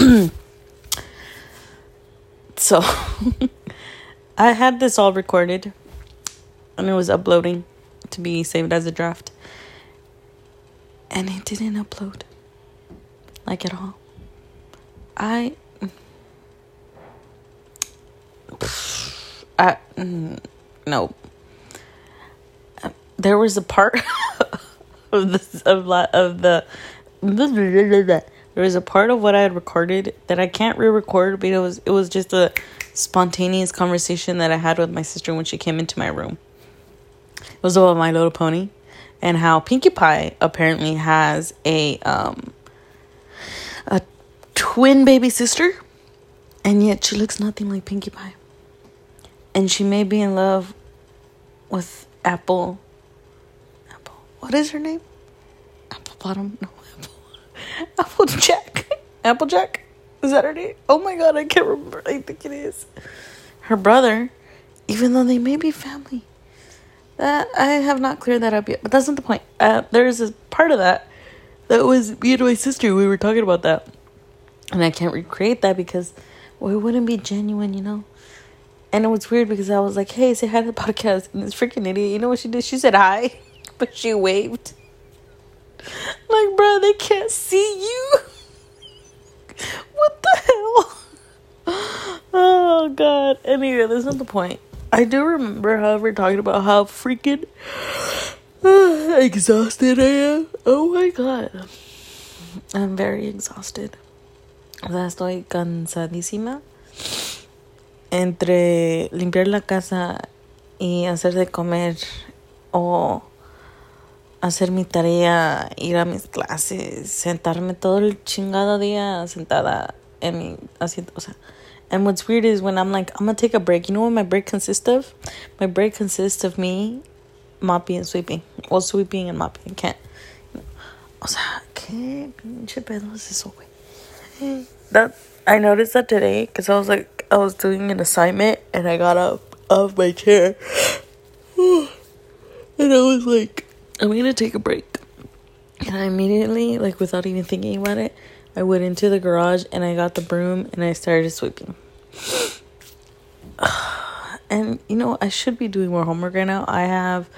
so I had this all recorded and it was uploading to be saved as a draft. And it didn't upload. Like at all. I I mm, no. There was a part of this of of the there was a part of what I had recorded that I can't re-record but it was just a spontaneous conversation that I had with my sister when she came into my room. It was about My Little Pony and how Pinkie Pie apparently has a um a twin baby sister and yet she looks nothing like Pinkie Pie. And she may be in love with Apple Apple. What is her name? Apple Bottom? No. Applejack. Applejack? Is that her name? Oh my god, I can't remember. I think it is. Her brother, even though they may be family. That I have not cleared that up yet, but that's not the point. Uh, there's a part of that that was me and my sister. We were talking about that, and I can't recreate that because well, it wouldn't be genuine, you know. And it was weird because I was like, "Hey, say hi to the podcast," and this freaking idiot, you know what she did? She said hi, but she waved. Like, bro, they can't see you. what the hell? Oh god. Anyway, that's not the point. I do remember, however, talking about how freaking exhausted I am. Oh my god. I'm very exhausted. Estoy cansadísima. Entre limpiar la casa y hacer de comer o hacer mi tarea, ir a mis clases, sentarme todo el chingado día sentada en mi asiento, o sea, and what's weird is when I'm like, I'm gonna take a break. You know what my break consists of? My break consists of me mopping and sweeping. Well, sweeping and mopping. I can't. O sea, ¿qué pinche pedo es eso, güey? That, I noticed that today because I was like, I was doing an assignment and I got up off my chair. And I was like, I'm gonna take a break. And I immediately, like without even thinking about it, I went into the garage and I got the broom and I started sweeping. and you know, I should be doing more homework right now. I have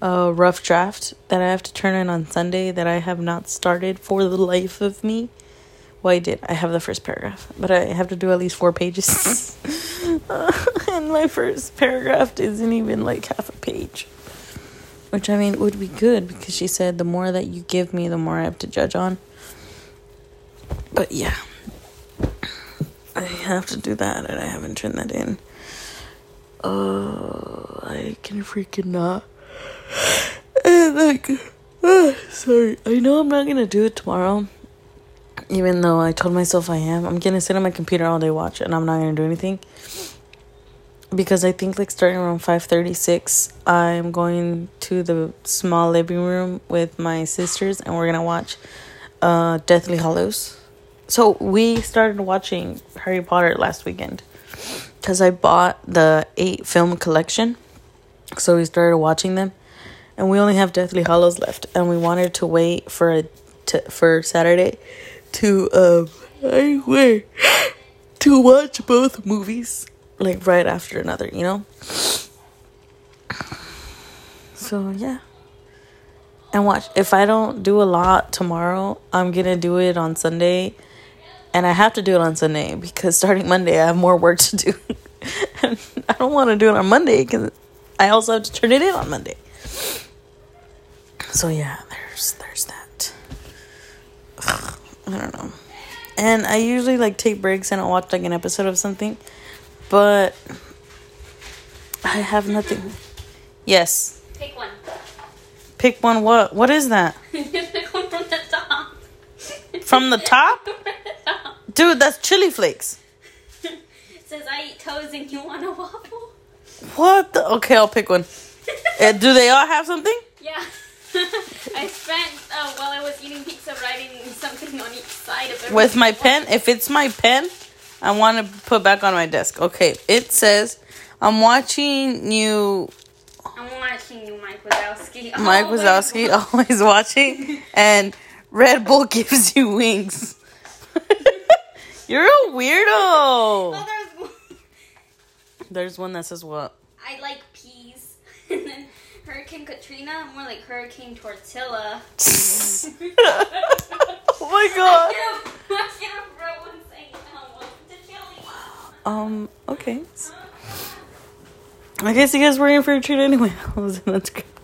a rough draft that I have to turn in on Sunday that I have not started for the life of me. Well, I did. I have the first paragraph, but I have to do at least four pages. and my first paragraph isn't even like half a page. Which I mean would be good because she said the more that you give me, the more I have to judge on. But yeah. I have to do that and I haven't turned that in. Oh, I can freaking not. And like, uh, sorry. I know I'm not gonna do it tomorrow. Even though I told myself I am. I'm gonna sit on my computer all day watch and I'm not gonna do anything because I think like starting around 5:36 I'm going to the small living room with my sisters and we're going to watch uh Deathly Hallows. So we started watching Harry Potter last weekend cuz I bought the 8 film collection. So we started watching them and we only have Deathly Hallows left and we wanted to wait for a to, for Saturday to um I wait to watch both movies like right after another, you know? So, yeah. And watch, if I don't do a lot tomorrow, I'm going to do it on Sunday. And I have to do it on Sunday because starting Monday, I have more work to do. and I don't want to do it on Monday because I also have to turn it in on Monday. So, yeah, there's there's that. Ugh, I don't know. And I usually like take breaks and I'll watch like an episode of something but I have nothing. Yes. Pick one. Pick one. What? What is that? Pick one from the top. From the top? Dude, that's chili flakes. it says I eat toes and you want a waffle. What? The? Okay, I'll pick one. uh, do they all have something? Yeah. I spent uh, while I was eating pizza writing something on each side of it. With my pen? If it's my pen, I want to put back on my desk. Okay, it says I'm watching you. I'm watching you, Mike Wazowski. Mike Wazowski, always watching, and Red Bull gives you wings. You're a weirdo. Oh, there's one. There's one that says what? I like peas. and then Hurricane Katrina, more like Hurricane Tortilla. Oh my god. I should have wrote one saying no one to chili. Um. Okay. I guess you guys were in for a treat anyway. That's good.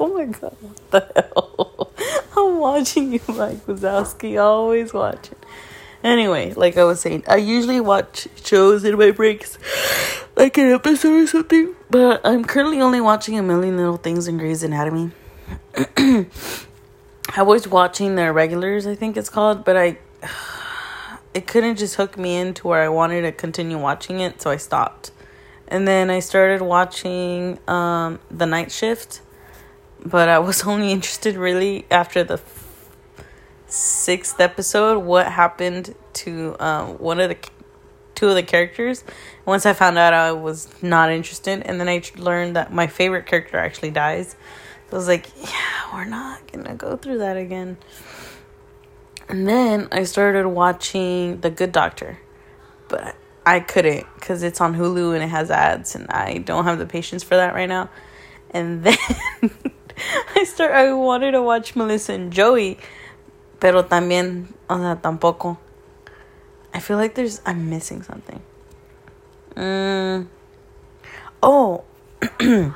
Oh my god! What the hell? I'm watching you, Mike Wazowski. Always watching. Anyway, like I was saying, I usually watch shows in my breaks, like an episode or something. But I'm currently only watching a million little things in Grey's Anatomy. I was watching The Irregulars, I think it's called, but I it couldn't just hook me into where I wanted to continue watching it, so I stopped. And then I started watching um, the night shift, but I was only interested really after the f- sixth episode what happened to um, one of the two of the characters. Once I found out, I was not interested, and then I learned that my favorite character actually dies. So I was like, yeah, we're not gonna go through that again. And then I started watching The Good Doctor, but I couldn't because it's on Hulu and it has ads, and I don't have the patience for that right now. And then I start. I wanted to watch Melissa and Joey, pero también, o sea, tampoco. I feel like there's. I'm missing something. Mm. Oh.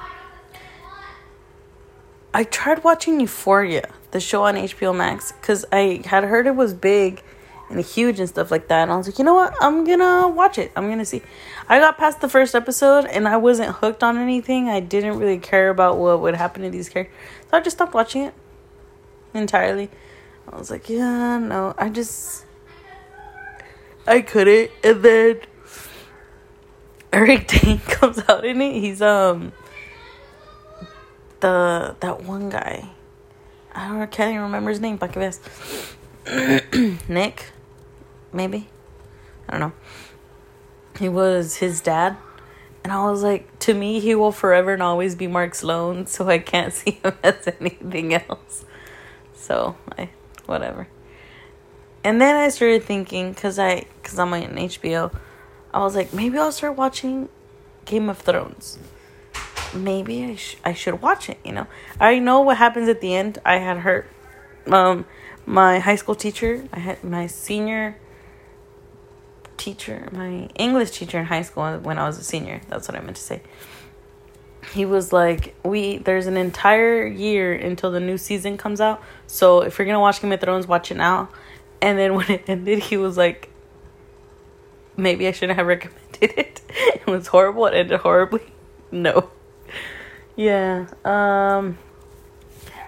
I tried watching Euphoria, the show on HBO Max, because I had heard it was big and huge and stuff like that. And I was like, you know what? I'm gonna watch it. I'm gonna see. I got past the first episode and I wasn't hooked on anything. I didn't really care about what would happen to these characters. So I just stopped watching it entirely. I was like, yeah, no. I just. I couldn't. And then. Eric Dane comes out in it. He's, um the that one guy. I don't can't even remember his name. Que veas. Nick, maybe. I don't know. He was his dad, and I was like, to me, he will forever and always be Mark Sloan. So I can't see him as anything else. So I, whatever. And then I started thinking, cause I, cause I'm on HBO, I was like, maybe I'll start watching Game of Thrones maybe I, sh- I should watch it, you know. I know what happens at the end. I had hurt um my high school teacher, I had my senior teacher, my English teacher in high school when I was a senior. That's what I meant to say. He was like, "We there's an entire year until the new season comes out. So if you're going to watch Game of Thrones, watch it now." And then when it ended, he was like, "Maybe I shouldn't have recommended it. It was horrible. It ended horribly." No. Yeah. Um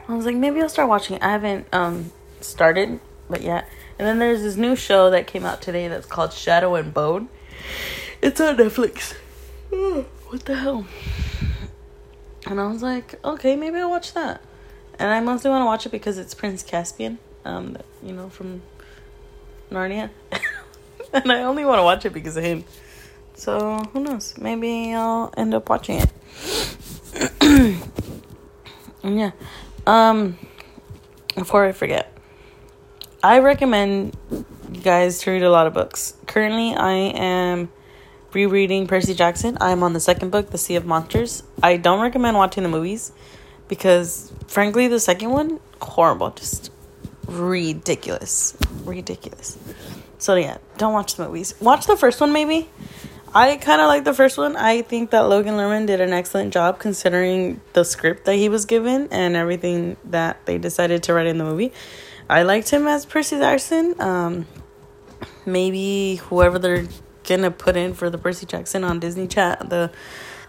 I was like maybe I'll start watching. I haven't um started, but yet. And then there's this new show that came out today that's called Shadow and Bone. It's on Netflix. What the hell? And I was like, okay, maybe I'll watch that. And I mostly want to watch it because it's Prince Caspian, um, you know, from Narnia. and I only want to watch it because of him. So who knows? Maybe I'll end up watching it. yeah. Um before I forget. I recommend you guys to read a lot of books. Currently I am rereading Percy Jackson. I'm on the second book, The Sea of Monsters. I don't recommend watching the movies because frankly the second one horrible, just ridiculous. Ridiculous. So yeah, don't watch the movies. Watch the first one maybe. I kind of like the first one. I think that Logan Lerman did an excellent job considering the script that he was given and everything that they decided to write in the movie. I liked him as Percy Jackson. Um, maybe whoever they're gonna put in for the Percy Jackson on Disney Chat, the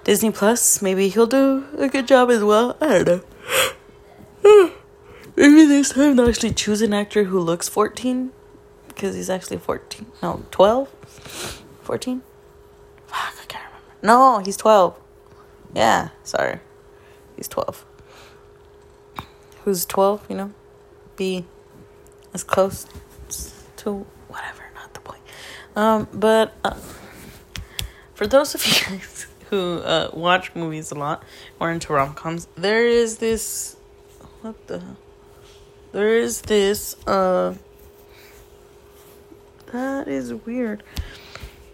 Disney Plus, maybe he'll do a good job as well. I don't know. Maybe this time they'll actually choose an actor who looks 14 because he's actually 14. No, 12? 14? Fuck, I can't remember. No, he's 12. Yeah, sorry. He's 12. Who's 12, you know? Be as close to whatever, not the point. Um, but uh, for those of you who uh, watch movies a lot or into rom coms, there is this. What the? There is this uh That is weird.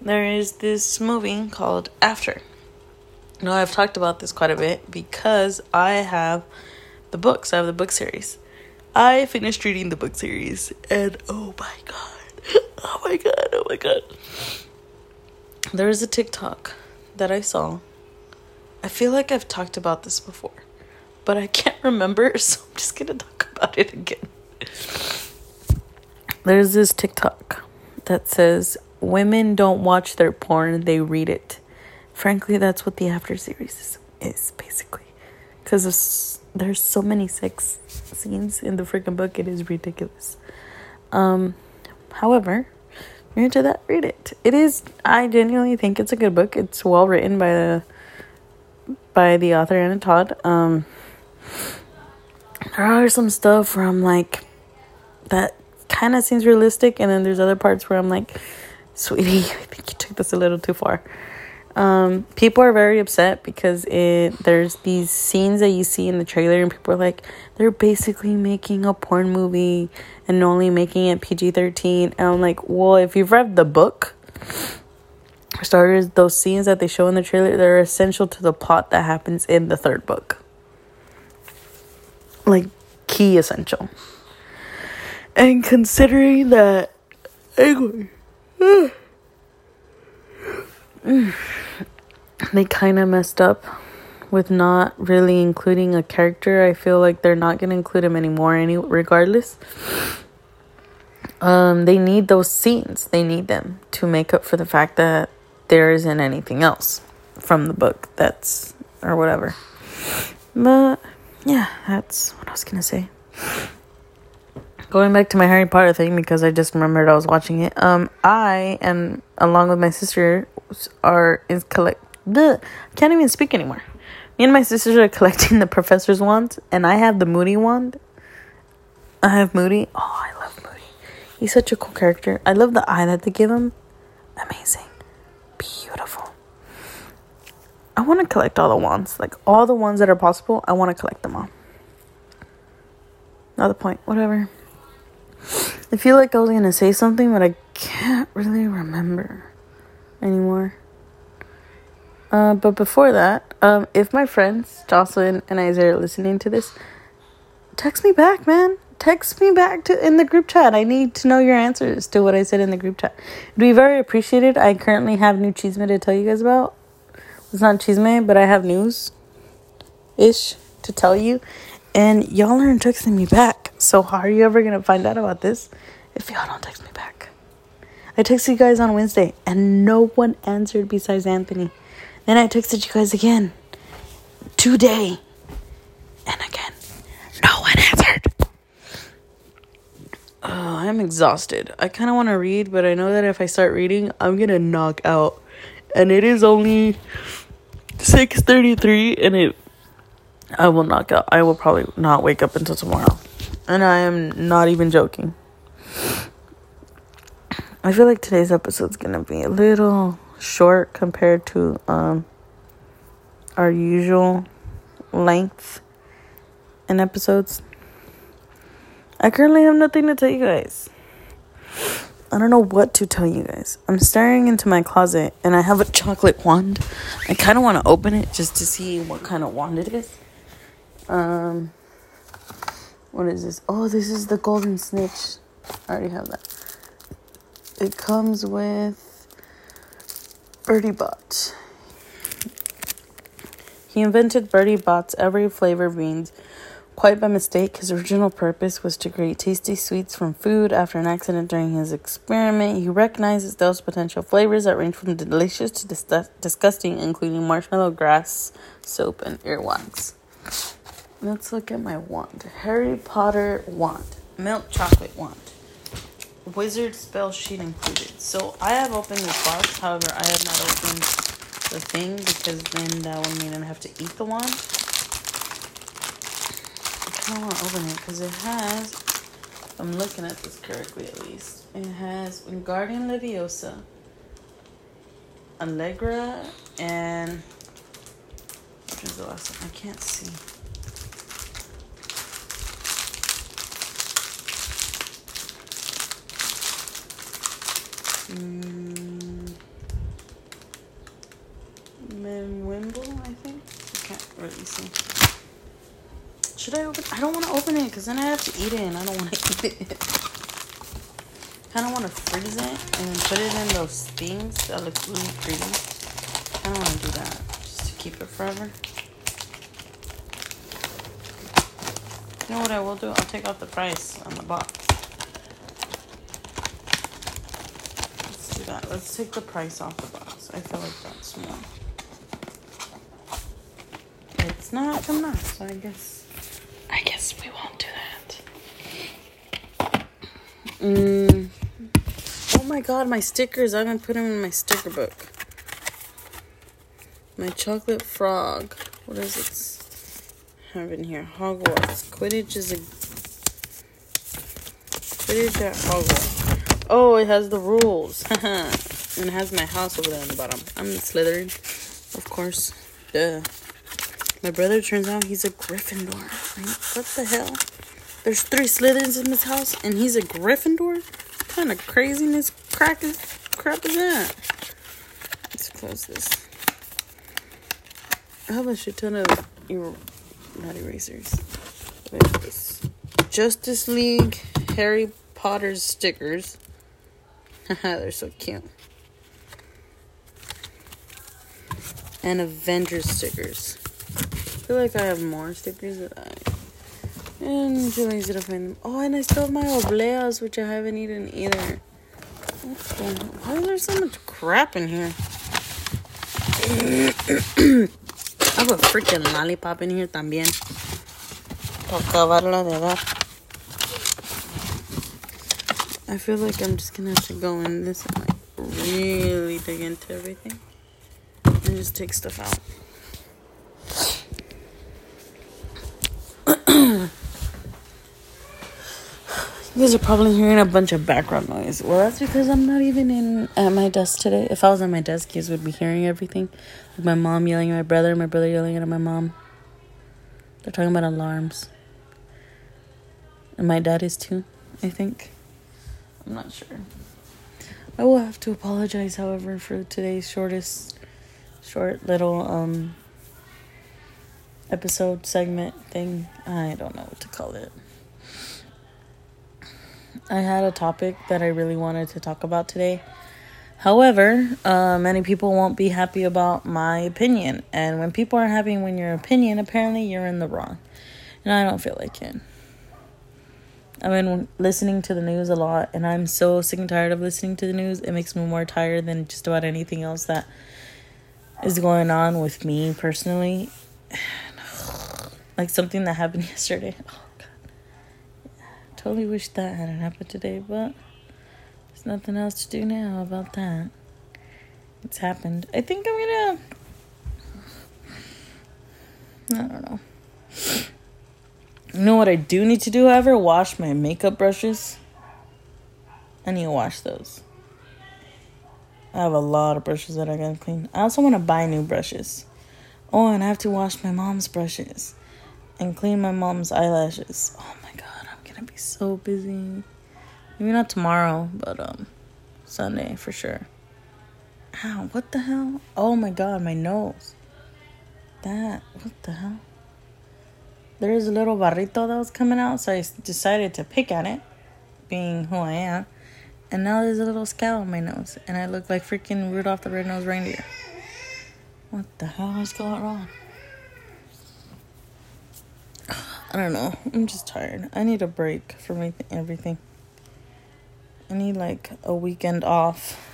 There is this movie called After. No, I've talked about this quite a bit because I have the books. I have the book series. I finished reading the book series and oh my god. Oh my god. Oh my god. There is a TikTok that I saw. I feel like I've talked about this before, but I can't remember, so I'm just gonna talk about it again. There's this TikTok that says women don't watch their porn, they read it. Frankly, that's what the after series is, is basically. Because there's so many sex scenes in the freaking book, it is ridiculous. Um, however, you're into that, read it. It is, I genuinely think it's a good book. It's well written by the by the author Anna Todd. Um, there are some stuff where I'm like, that kind of seems realistic, and then there's other parts where I'm like, sweetie, I think you took this a little too far. Um, people are very upset because it there's these scenes that you see in the trailer, and people are like, they're basically making a porn movie and only making it PG thirteen. And I'm like, well, if you've read the book, for starters, those scenes that they show in the trailer, they're essential to the plot that happens in the third book. Like key essential. And considering that anyway, they kind of messed up with not really including a character. I feel like they're not going to include him anymore any regardless. Um they need those scenes. They need them to make up for the fact that there isn't anything else from the book that's or whatever. But yeah, that's what I was going to say. Going back to my Harry Potter thing because I just remembered I was watching it. Um, I and along with my sister are is collect. The can't even speak anymore. Me and my sisters are collecting the professor's wands, and I have the Moody wand. I have Moody. Oh, I love Moody. He's such a cool character. I love the eye that they give him. Amazing, beautiful. I want to collect all the wands, like all the ones that are possible. I want to collect them all. Not the point. Whatever. I feel like I was gonna say something, but I can't really remember anymore. Uh, but before that, um, if my friends Jocelyn and Isaiah are listening to this, text me back, man. Text me back to in the group chat. I need to know your answers to what I said in the group chat. It'd be very appreciated. I currently have new chisme to tell you guys about. It's not chisme, but I have news ish to tell you. And y'all aren't texting me back. So how are you ever gonna find out about this if y'all don't text me back? I texted you guys on Wednesday and no one answered besides Anthony. Then I texted you guys again today and again. No one answered. Oh, I'm exhausted. I kind of want to read, but I know that if I start reading, I'm gonna knock out. And it is only six thirty-three, and it. I will knock out. I will probably not wake up until tomorrow, and I am not even joking. I feel like today's episode's gonna be a little short compared to um our usual length in episodes. I currently have nothing to tell you guys. I don't know what to tell you guys. I'm staring into my closet and I have a chocolate wand. I kind of want to open it just to see what kind of wand it is. Um, what is this? Oh, this is the golden snitch. I already have that. It comes with Bertie Bott. He invented Bertie Bott's every flavor beans Quite by mistake, his original purpose was to create tasty sweets from food. After an accident during his experiment, he recognizes those potential flavors that range from delicious to dis- disgusting, including marshmallow, grass, soap, and earwax. Let's look at my wand. Harry Potter wand. Milk chocolate wand. Wizard spell sheet included. So I have opened this box, however, I have not opened the thing because then that would mean I have to eat the wand. I don't want to open it because it has. I'm looking at this correctly at least. It has Wingardium Leviosa, Allegra, and which is the last one? I can't see. Mm, Wimble, I think. I can't really see. Should I open? I don't want to open it because then I have to eat it, and I don't want to eat it. kind of want to freeze it and put it in those things that look really pretty. I don't want to do that just to keep it forever. You know what I will do? I'll take off the price on the box. Let's do that. Let's take the price off the box. I feel like that's more. It's not out, so I guess I guess we won't do that. Mm. Oh my god, my stickers. I'm gonna put them in my sticker book. My chocolate frog. What does it have in here? Hogwarts. Quidditch is a Quidditch at Hogwarts. Oh, it has the rules. and it has my house over there on the bottom. I'm Slytherin, of course. Duh. My brother turns out he's a Gryffindor. What the hell? There's three Slytherins in this house, and he's a Gryffindor. What kind of craziness crack is, crap is that? Let's close this. I have a shit ton of er- not erasers. Justice League Harry Potter stickers. They're so cute. And Avengers stickers. I feel like I have more stickers that I and too lazy to find them. Oh, and I still have my obleas, which I haven't eaten either. Why is there so much crap in here? I have a freaking lollipop in here también. Acabarla de dar. I feel like I'm just gonna have to go in this and like really dig into everything and just take stuff out. You guys are probably hearing a bunch of background noise. Well, that's because I'm not even in at my desk today. If I was at my desk, you guys would be hearing everything. Like my mom yelling at my brother, my brother yelling at my mom. They're talking about alarms. And my dad is too, I think. I'm not sure. I will have to apologize, however, for today's shortest, short little um episode segment thing. I don't know what to call it. I had a topic that I really wanted to talk about today. However, uh, many people won't be happy about my opinion. And when people aren't happy with your opinion, apparently you're in the wrong. And I don't feel like it. I've been listening to the news a lot, and I'm so sick and tired of listening to the news. It makes me more tired than just about anything else that is going on with me personally. Like something that happened yesterday. Oh, God. Totally wish that hadn't happened today, but there's nothing else to do now about that. It's happened. I think I'm gonna. I don't know. You know what I do need to do, however? Wash my makeup brushes. I need to wash those. I have a lot of brushes that I gotta clean. I also want to buy new brushes. Oh, and I have to wash my mom's brushes and clean my mom's eyelashes. Oh my god, I'm gonna be so busy. Maybe not tomorrow, but um, Sunday for sure. Ow, what the hell? Oh my god, my nose. That, what the hell? There's a little barrito that was coming out, so I decided to pick at it, being who I am. And now there's a little scowl on my nose, and I look like freaking Rudolph the Red-Nosed Reindeer. What the hell is going on? I don't know. I'm just tired. I need a break from everything. I need like a weekend off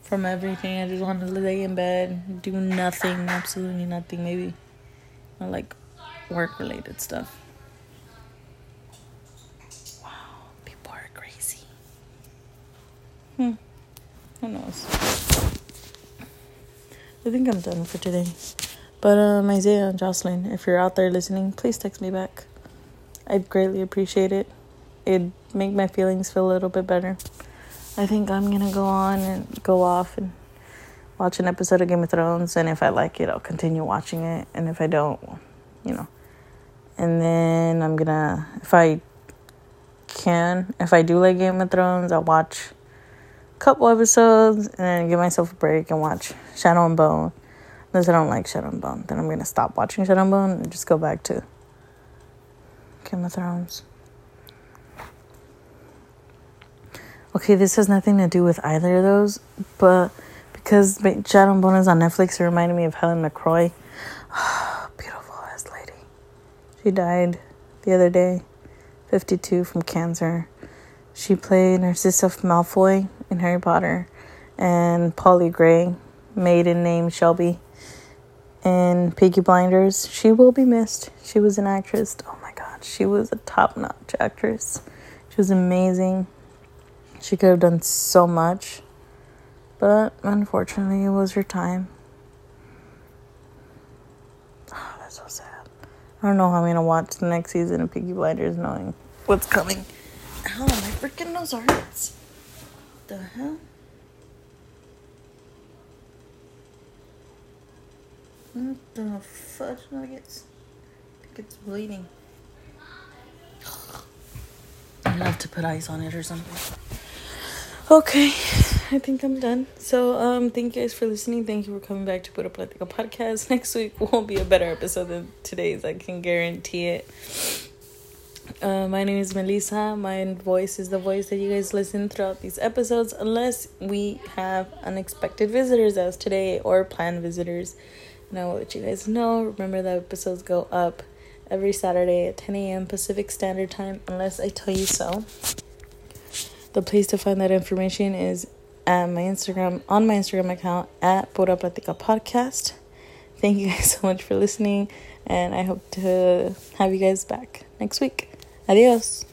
from everything. I just want to lay in bed, do nothing, absolutely nothing. Maybe like work related stuff. Wow, people are crazy. Hmm. Who knows? I think I'm done for today. But um, Isaiah and Jocelyn, if you're out there listening, please text me back. I'd greatly appreciate it. It'd make my feelings feel a little bit better. I think I'm gonna go on and go off and watch an episode of Game of Thrones, and if I like it, I'll continue watching it, and if I don't, you know. And then I'm gonna, if I can, if I do like Game of Thrones, I'll watch a couple episodes and then give myself a break and watch Shadow and Bone. Unless I don't like Shadow and Bone, then I'm gonna stop watching Shadow and Bone and just go back to Game of Thrones. Okay, this has nothing to do with either of those, but because Shadow and Bone is on Netflix, it reminded me of Helen McCrory. Beautiful ass lady. She died the other day, 52 from cancer. She played Narcissa Malfoy in Harry Potter and Polly Gray, maiden name Shelby, in Peaky Blinders. She will be missed. She was an actress. Oh my god, she was a top notch actress. She was amazing. She could have done so much, but unfortunately, it was her time. Oh, that's so sad. I don't know how I'm gonna watch the next season of Peaky Blinders knowing what's coming. Ow, my freaking nose hurts. The hell? What the fudge nuggets? I think it's bleeding. i have to put ice on it or something. Okay, I think I'm done. So, um, thank you guys for listening. Thank you for coming back to Put Up podcast. Next week won't be a better episode than today's. I can guarantee it. Uh, my name is Melissa. My voice is the voice that you guys listen throughout these episodes, unless we have unexpected visitors as today or planned visitors. And I will let you guys know. Remember that episodes go up every Saturday at 10 a.m. Pacific Standard Time, unless I tell you so. The place to find that information is at my Instagram on my Instagram account at Pura Platica Podcast. Thank you guys so much for listening, and I hope to have you guys back next week. Adios.